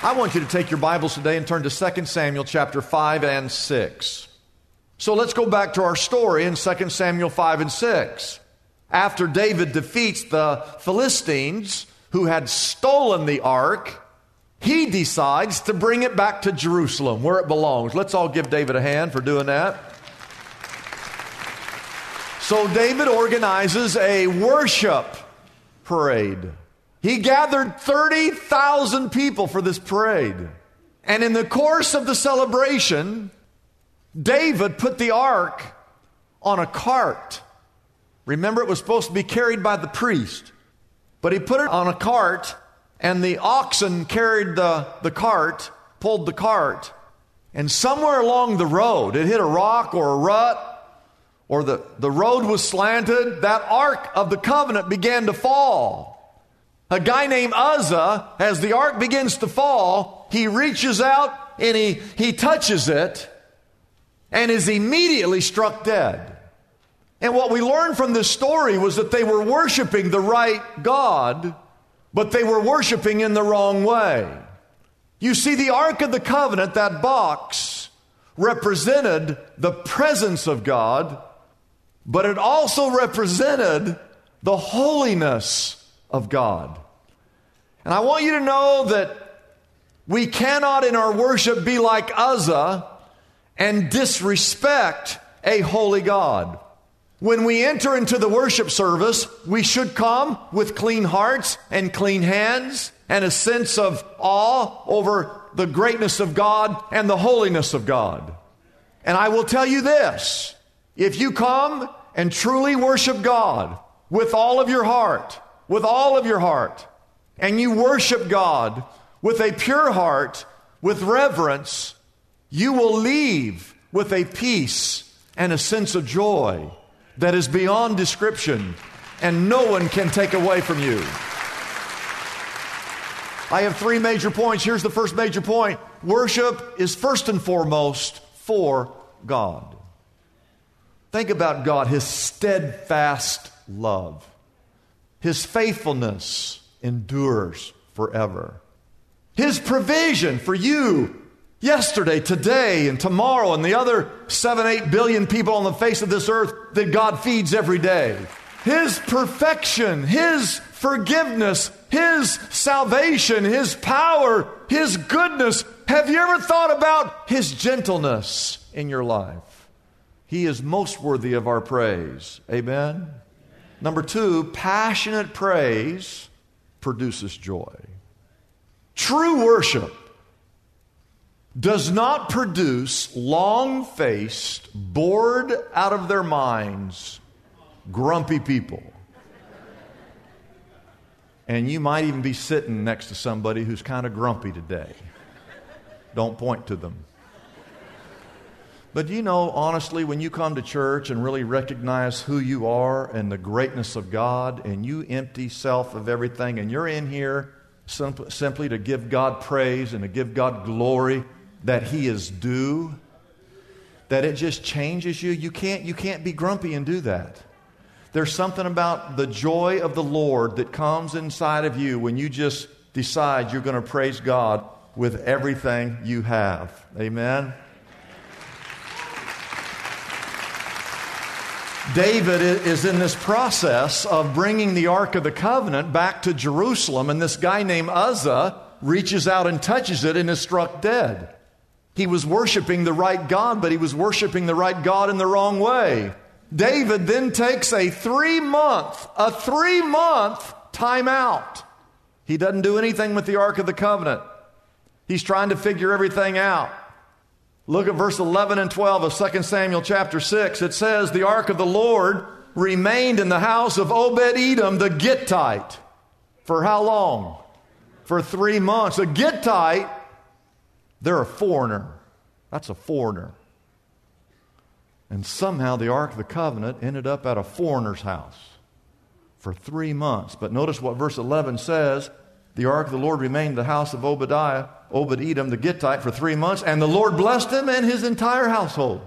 I want you to take your Bibles today and turn to 2 Samuel chapter 5 and 6. So let's go back to our story in 2 Samuel 5 and 6. After David defeats the Philistines who had stolen the ark, he decides to bring it back to Jerusalem where it belongs. Let's all give David a hand for doing that. So David organizes a worship parade. He gathered 30,000 people for this parade. And in the course of the celebration, David put the ark on a cart. Remember, it was supposed to be carried by the priest. But he put it on a cart, and the oxen carried the, the cart, pulled the cart. And somewhere along the road, it hit a rock or a rut, or the, the road was slanted. That ark of the covenant began to fall. A guy named Uzzah, as the ark begins to fall, he reaches out and he, he touches it and is immediately struck dead. And what we learned from this story was that they were worshiping the right God, but they were worshiping in the wrong way. You see, the Ark of the Covenant, that box, represented the presence of God, but it also represented the holiness of God. And I want you to know that we cannot in our worship be like Uzzah and disrespect a holy God. When we enter into the worship service, we should come with clean hearts and clean hands and a sense of awe over the greatness of God and the holiness of God. And I will tell you this if you come and truly worship God with all of your heart, with all of your heart, and you worship God with a pure heart, with reverence, you will leave with a peace and a sense of joy that is beyond description and no one can take away from you. I have three major points. Here's the first major point worship is first and foremost for God. Think about God, His steadfast love. His faithfulness endures forever. His provision for you yesterday, today, and tomorrow, and the other seven, eight billion people on the face of this earth that God feeds every day. His perfection, His forgiveness, His salvation, His power, His goodness. Have you ever thought about His gentleness in your life? He is most worthy of our praise. Amen. Number two, passionate praise produces joy. True worship does not produce long faced, bored out of their minds, grumpy people. And you might even be sitting next to somebody who's kind of grumpy today. Don't point to them. But you know, honestly, when you come to church and really recognize who you are and the greatness of God, and you empty self of everything, and you're in here simply to give God praise and to give God glory that He is due, that it just changes you. You can't, you can't be grumpy and do that. There's something about the joy of the Lord that comes inside of you when you just decide you're going to praise God with everything you have. Amen. David is in this process of bringing the Ark of the Covenant back to Jerusalem, and this guy named Uzzah reaches out and touches it and is struck dead. He was worshiping the right God, but he was worshiping the right God in the wrong way. David then takes a three month, a three month time out. He doesn't do anything with the Ark of the Covenant. He's trying to figure everything out. Look at verse 11 and 12 of 2 Samuel chapter 6. It says, The ark of the Lord remained in the house of Obed Edom the Gittite. For how long? For three months. A Gittite, they're a foreigner. That's a foreigner. And somehow the Ark of the Covenant ended up at a foreigner's house for three months. But notice what verse 11 says the ark of the Lord remained in the house of Obadiah, Obed Edom the Gittite, for three months, and the Lord blessed him and his entire household.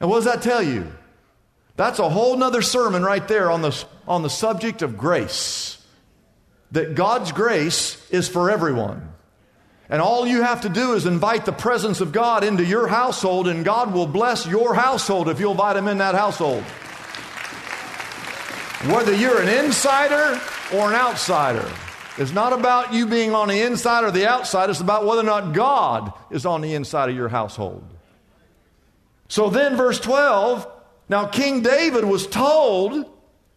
And what does that tell you? That's a whole nother sermon right there on the, on the subject of grace. That God's grace is for everyone. And all you have to do is invite the presence of God into your household, and God will bless your household if you'll invite Him in that household. Whether you're an insider or an outsider. It's not about you being on the inside or the outside, it's about whether or not God is on the inside of your household. So then, verse 12 now King David was told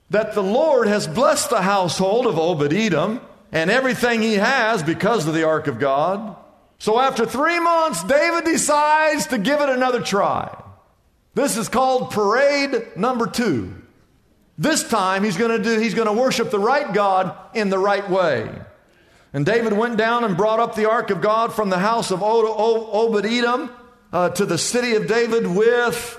that the Lord has blessed the household of Obed Edom and everything he has because of the ark of God. So after three months, David decides to give it another try. This is called parade number two. This time he's going to do he's going to worship the right God in the right way. And David went down and brought up the ark of God from the house of Obed Edom uh, to the city of David with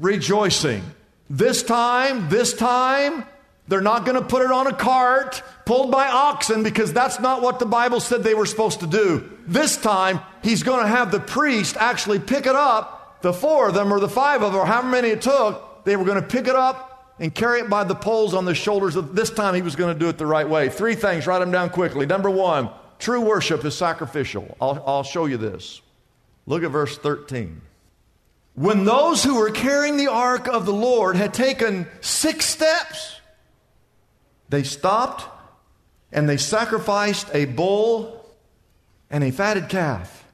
rejoicing. This time, this time, they're not going to put it on a cart pulled by oxen because that's not what the Bible said they were supposed to do. This time, he's going to have the priest actually pick it up, the four of them or the five of them, or however many it took. They were going to pick it up and carry it by the poles on the shoulders. Of, this time he was going to do it the right way. Three things, write them down quickly. Number one, true worship is sacrificial. I'll, I'll show you this. Look at verse 13. When those who were carrying the ark of the Lord had taken six steps, they stopped and they sacrificed a bull and a fatted calf.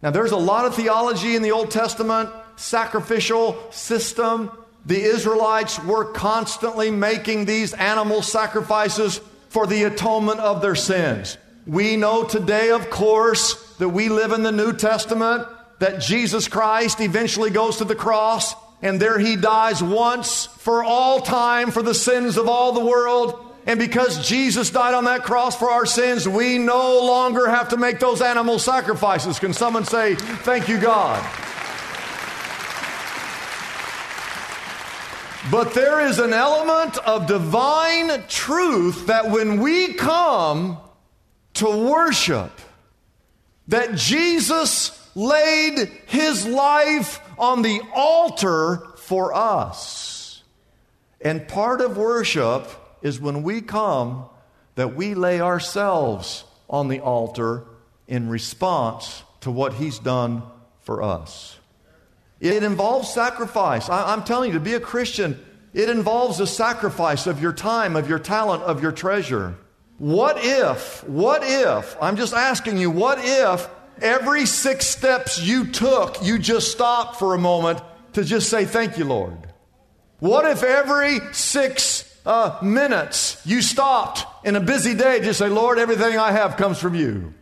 Now, there's a lot of theology in the Old Testament, sacrificial system the Israelites were constantly making these animal sacrifices for the atonement of their sins. We know today, of course, that we live in the New Testament, that Jesus Christ eventually goes to the cross, and there he dies once for all time for the sins of all the world. And because Jesus died on that cross for our sins, we no longer have to make those animal sacrifices. Can someone say, Thank you, God? But there is an element of divine truth that when we come to worship, that Jesus laid his life on the altar for us. And part of worship is when we come that we lay ourselves on the altar in response to what he's done for us. It involves sacrifice. I, am telling you, to be a Christian, it involves a sacrifice of your time, of your talent, of your treasure. What if, what if, I'm just asking you, what if every six steps you took, you just stopped for a moment to just say, Thank you, Lord? What if every six uh, minutes you stopped in a busy day, just say, Lord, everything I have comes from you?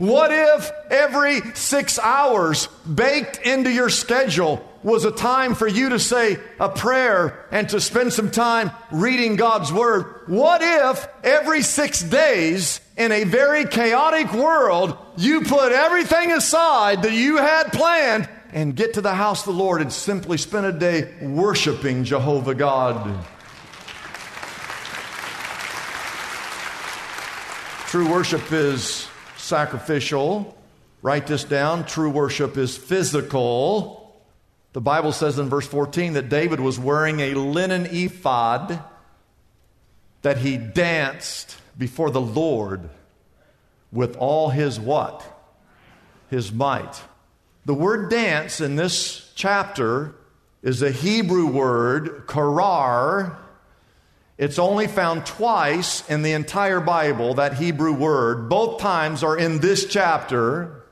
What if every six hours baked into your schedule was a time for you to say a prayer and to spend some time reading God's Word? What if every six days in a very chaotic world, you put everything aside that you had planned and get to the house of the Lord and simply spend a day worshiping Jehovah God? True worship is sacrificial. Write this down. True worship is physical. The Bible says in verse 14 that David was wearing a linen ephod, that he danced before the Lord with all his what? His might. The word dance in this chapter is a Hebrew word, karar. It's only found twice in the entire Bible, that Hebrew word. Both times are in this chapter.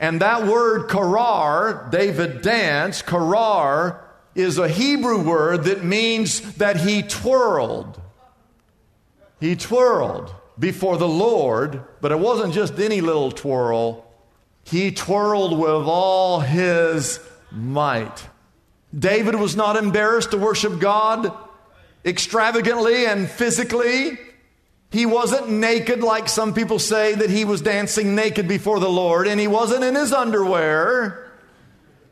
And that word karar, David danced, karar, is a Hebrew word that means that he twirled. He twirled before the Lord, but it wasn't just any little twirl. He twirled with all his might. David was not embarrassed to worship God extravagantly and physically. He wasn't naked like some people say that he was dancing naked before the Lord, and he wasn't in his underwear.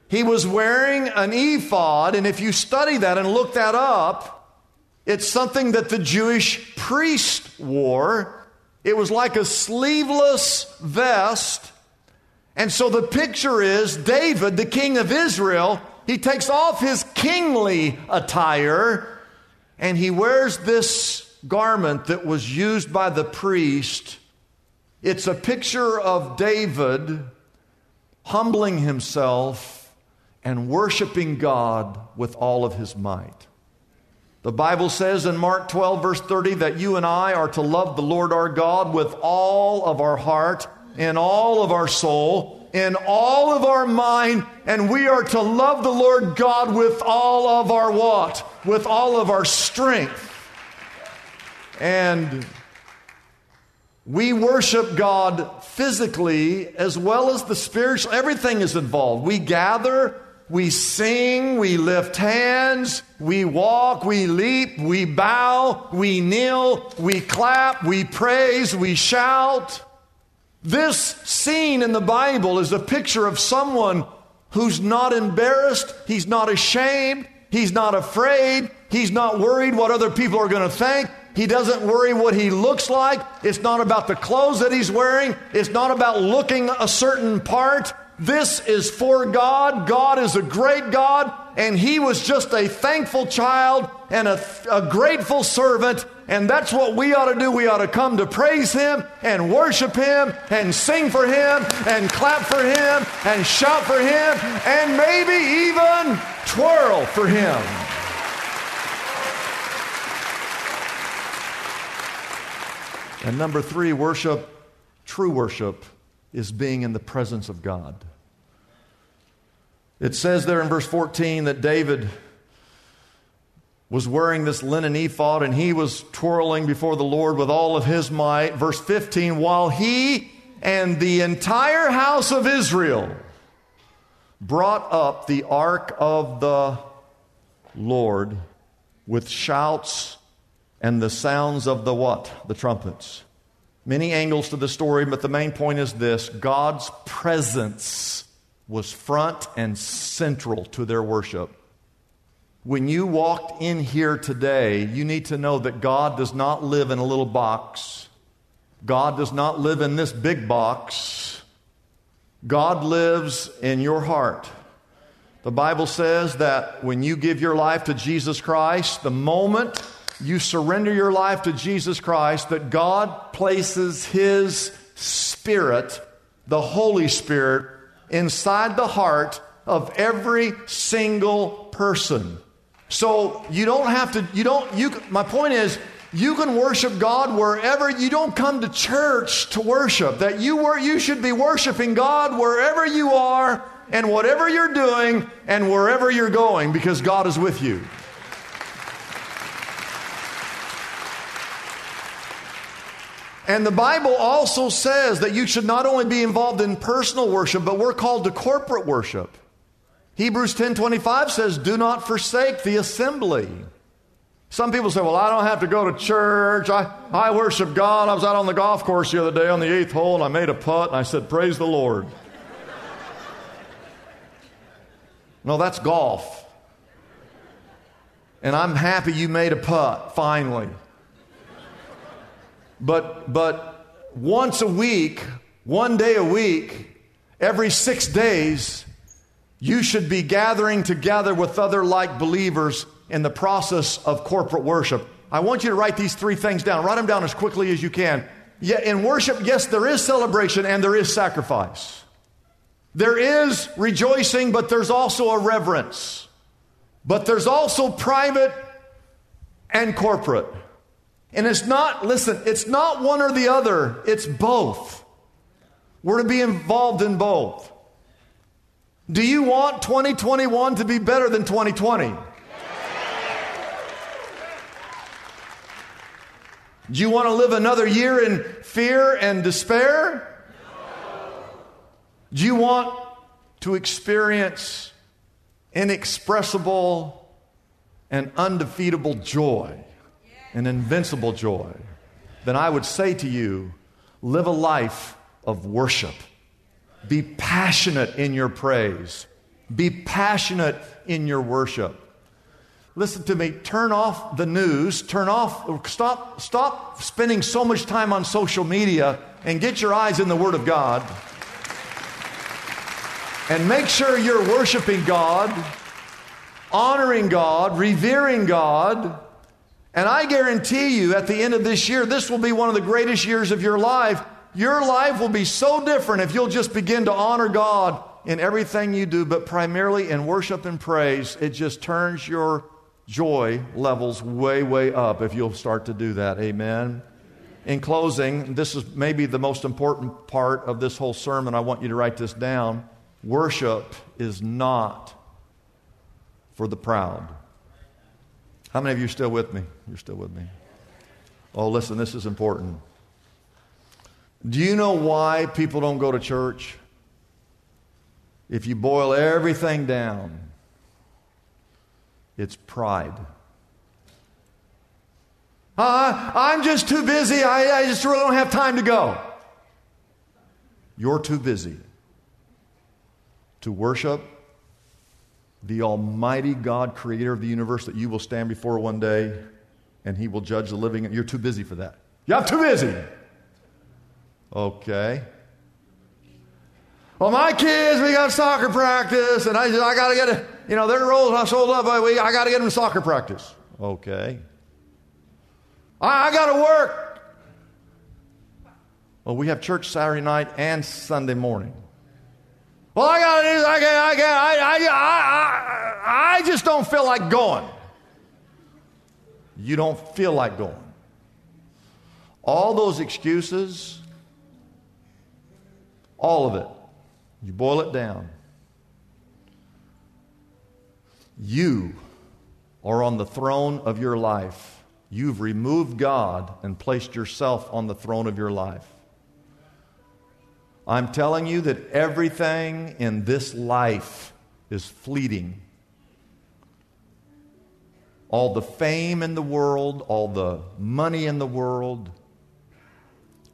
He was wearing an ephod, and if you study that and look that up, it's something that the Jewish priest wore. It was like a sleeveless vest. And so the picture is David, the king of Israel, he takes off his kingly attire and he wears this garment that was used by the priest. It's a picture of David humbling himself and worshiping God with all of his might. The Bible says in Mark 12, verse 30, that you and I are to love the Lord our God with all of our heart, and all of our soul, in all of our mind, and we are to love the Lord God with all of our what? With all of our strength. And we worship God physically as well as the spiritual. Everything is involved. We gather, we sing, we lift hands, we walk, we leap, we bow, we kneel, we clap, we praise, we shout. This scene in the Bible is a picture of someone who's not embarrassed, he's not ashamed, he's not afraid, he's not worried what other people are going to think. He doesn't worry what he looks like. It's not about the clothes that he's wearing. It's not about looking a certain part. This is for God. God is a great God, and He was just a thankful child and a, a, grateful servant. And that's what we ought to do. We ought to come to praise Him and worship Him and sing for Him and clap for Him and shout for Him and maybe even twirl for Him. And number three, worship, true worship, is being in the presence of God. It says there in verse 14 that David was wearing this linen ephod and he was twirling before the Lord with all of his might. Verse 15, while he and the entire house of Israel brought up the ark of the Lord with shouts and the sounds of the what? The trumpets. Many angles to the story, but the main point is this God's presence was front and central to their worship. When you walked in here today, you need to know that God does not live in a little box. God does not live in this big box. God lives in your heart. The Bible says that when you give your life to Jesus Christ, the moment you surrender your life to Jesus Christ, that God places His Spirit, the Holy Spirit, inside the heart of every single person. So you don't have to, you don't, you, my point is, you can worship God wherever you don't come to church to worship. That you were, you should be worshiping God wherever you are and whatever you're doing and wherever you're going because God is with you. And the Bible also says that you should not only be involved in personal worship, but we're called to corporate worship. Hebrews 10:25 says, "Do not forsake the assembly." Some people say, "Well, I don't have to go to church. I, I worship God. I was out on the golf course the other day on the eighth hole, and I made a putt, and I said, Praise the Lord." no, that's golf. And I'm happy you made a putt, finally. But, but once a week, one day a week, every six days, you should be gathering together with other like believers in the process of corporate worship. I want you to write these three things down. Write them down as quickly as you can. Yeah, in worship, yes, there is celebration and there is sacrifice. There is rejoicing, but there's also a reverence. But there's also private and corporate. And it's not, listen, it's not one or the other, it's both. We're to be involved in both. Do you want 2021 to be better than 2020? Do you want to live another year in fear and despair? Do you want to experience inexpressible and undefeatable joy, an invincible joy? Then I would say to you, live a life of worship. Be passionate in your praise. Be passionate in your worship. Listen to me, turn off the news, turn off, stop, stop spending so much time on social media and get your eyes in the Word of God. And make sure you're worshiping God, honoring God, revering God. And I guarantee you, at the end of this year, this will be one of the greatest years of your life. Your life will be so different if you'll just begin to honor God in everything you do, but primarily in worship and praise. It just turns your joy levels way, way up if you'll start to do that. Amen. In closing, this is maybe the most important part of this whole sermon. I want you to write this down. Worship is not for the proud. How many of you are still with me? You're still with me. Oh, listen, this is important. Do you know why people don't go to church? If you boil everything down, it's pride. Uh, I'm just too busy. I, I just really don't have time to go. You're too busy to worship the Almighty God, creator of the universe, that you will stand before one day and He will judge the living. You're too busy for that. You're too busy. Okay. Well, my kids, we got soccer practice, and I, I got to get it. You know, they're old, I sold up. I, I got to get them soccer practice. Okay. I, I got to work. Well, we have church Saturday night and Sunday morning. Well, I got to I got I got I, I, I, I just don't feel like going. You don't feel like going. All those excuses, all of it, you boil it down. You are on the throne of your life. You've removed God and placed yourself on the throne of your life. I'm telling you that everything in this life is fleeting. All the fame in the world, all the money in the world,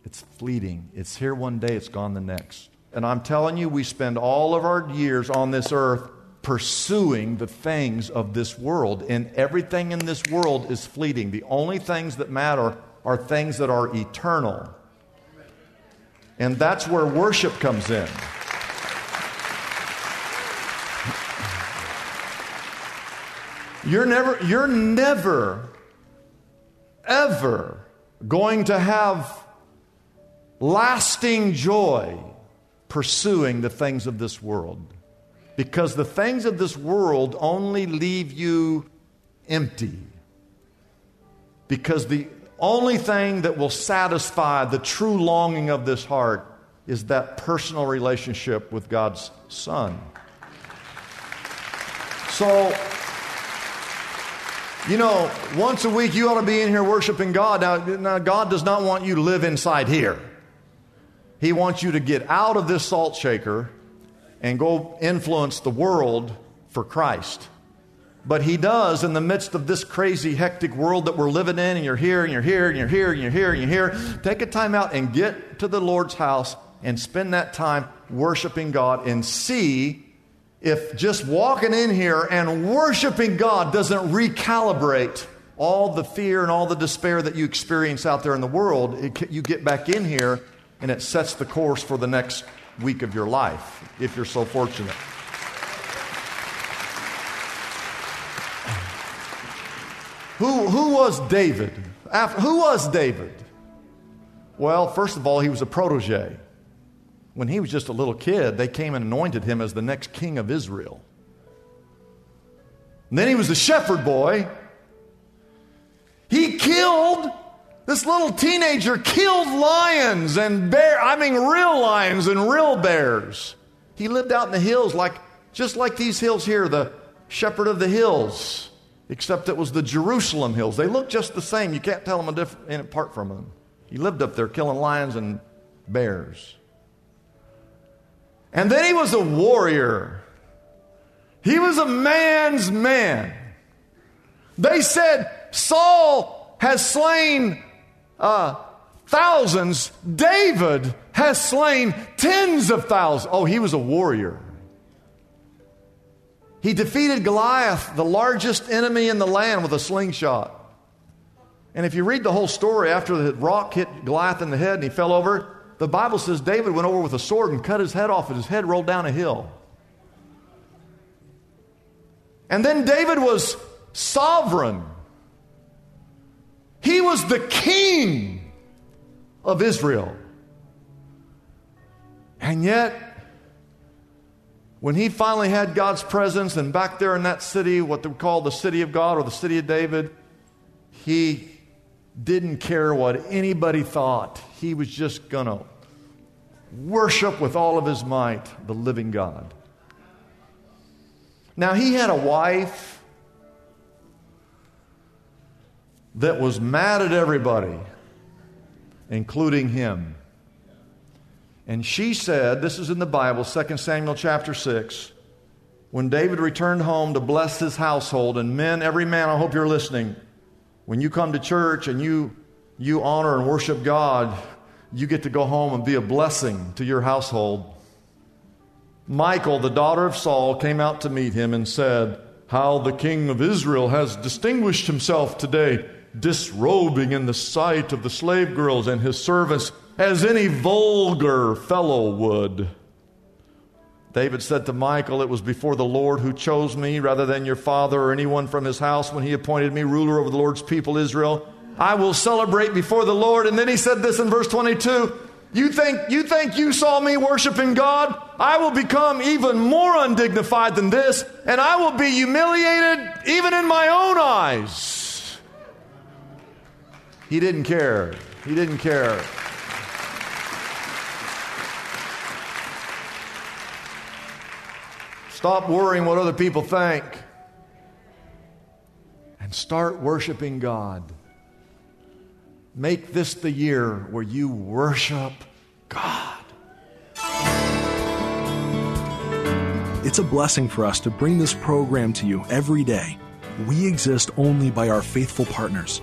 it's fleeting. It's here one day, it's gone the next. And I'm telling you, we spend all of our years on this earth pursuing the things of this world, and everything in this world is fleeting. The only things that matter are things that are eternal. And that's where worship comes in. You're never, you're never, ever going to have lasting joy pursuing the things of this world. Because the things of this world only leave you empty. Because the only thing that will satisfy the true longing of this heart is that personal relationship with God's Son. So, you know, once a week you ought to be in here worshiping God. Now, now, God does not want you to live inside here. He wants you to get out of this salt shaker and go influence the world for Christ. But he does in the midst of this crazy, hectic world that we're living in, and you're here, and you're here, and you're here, and you're here, and you're here. Take a time out and get to the Lord's house and spend that time worshiping God and see if just walking in here and worshiping God doesn't recalibrate all the fear and all the despair that you experience out there in the world. It, you get back in here and it sets the course for the next week of your life, if you're so fortunate. Who, who was David? After, who was David? Well, first of all, he was a protege. When he was just a little kid, they came and anointed him as the next king of Israel. And then he was a shepherd boy. He killed, this little teenager killed lions and bear, I mean real lions and real bears. He lived out in the hills like just like these hills here, the shepherd of the hills, except it was the Jerusalem hills. They look just the same. You can't tell them apart from them. He lived up there killing lions and bears. And then he was a warrior. He was a man's man. They said, Saul has slain uh, thousands, David has slain tens of thousands. Oh, he was a warrior. He defeated Goliath, the largest enemy in the land, with a slingshot. And if you read the whole story, after the rock hit Goliath in the head and he fell over, the Bible says David went over with a sword and cut his head off, and his head rolled down a hill. And then David was sovereign. He was the king of Israel. And yet, when he finally had God's presence and back there in that city, what they call the city of God or the city of David, he didn't care what anybody thought. He was just going to worship with all of his might the living God. Now, he had a wife that was mad at everybody, including him. And she said, this is in the Bible, 2 Samuel chapter 6, when David returned home to bless his household, and men, every man, I hope you're listening, when you come to church and you, you honor and worship God, you get to go home and be a blessing to your household. Michal, the daughter of Saul, came out to meet him and said, How the king of Israel has distinguished himself today, disrobing in the sight of the slave girls and his servants as any vulgar fellow would. David said to Michal, It was before the Lord who chose me rather than your father or anyone from his house when he appointed me ruler over the Lord's people Israel. I will celebrate before the Lord. And then he said this in verse 22 You think you, think you saw me worshiping God? I will become even more undignified than this, and I will be humiliated even in my own eyes. He didn't care. He didn't care. Stop worrying what other people think and start worshiping God. Make this the year where you worship God. It's a blessing for us to bring this program to you every day. We exist only by our faithful partners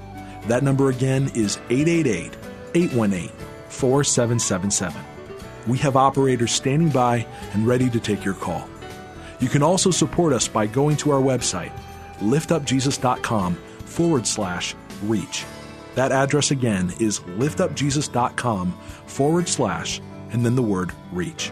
That number again is 888 818 4777. We have operators standing by and ready to take your call. You can also support us by going to our website, liftupjesus.com forward slash reach. That address again is liftupjesus.com forward slash and then the word reach.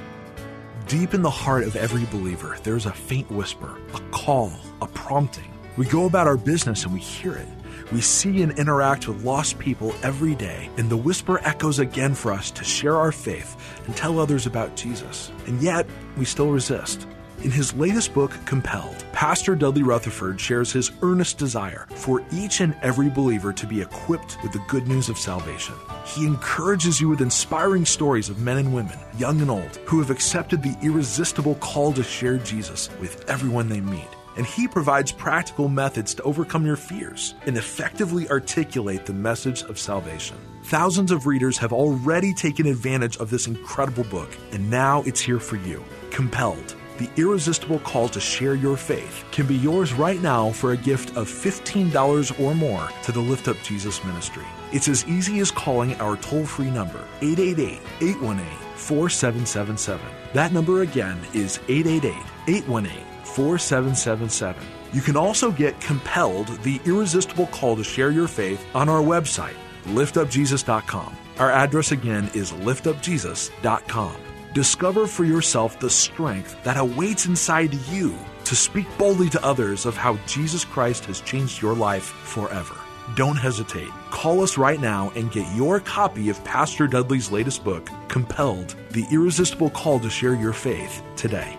Deep in the heart of every believer, there's a faint whisper, a call, a prompting. We go about our business and we hear it. We see and interact with lost people every day, and the whisper echoes again for us to share our faith and tell others about Jesus. And yet, we still resist. In his latest book, Compelled, Pastor Dudley Rutherford shares his earnest desire for each and every believer to be equipped with the good news of salvation. He encourages you with inspiring stories of men and women, young and old, who have accepted the irresistible call to share Jesus with everyone they meet and he provides practical methods to overcome your fears and effectively articulate the message of salvation. Thousands of readers have already taken advantage of this incredible book, and now it's here for you. Compelled The Irresistible Call to Share Your Faith can be yours right now for a gift of $15 or more to the Lift Up Jesus Ministry. It's as easy as calling our toll free number, 888 818 4777. That number again is 888 818 4777. You can also get Compelled, the irresistible call to share your faith, on our website, liftupjesus.com. Our address again is liftupjesus.com. Discover for yourself the strength that awaits inside you to speak boldly to others of how Jesus Christ has changed your life forever. Don't hesitate. Call us right now and get your copy of Pastor Dudley's latest book, Compelled The Irresistible Call to Share Your Faith, today.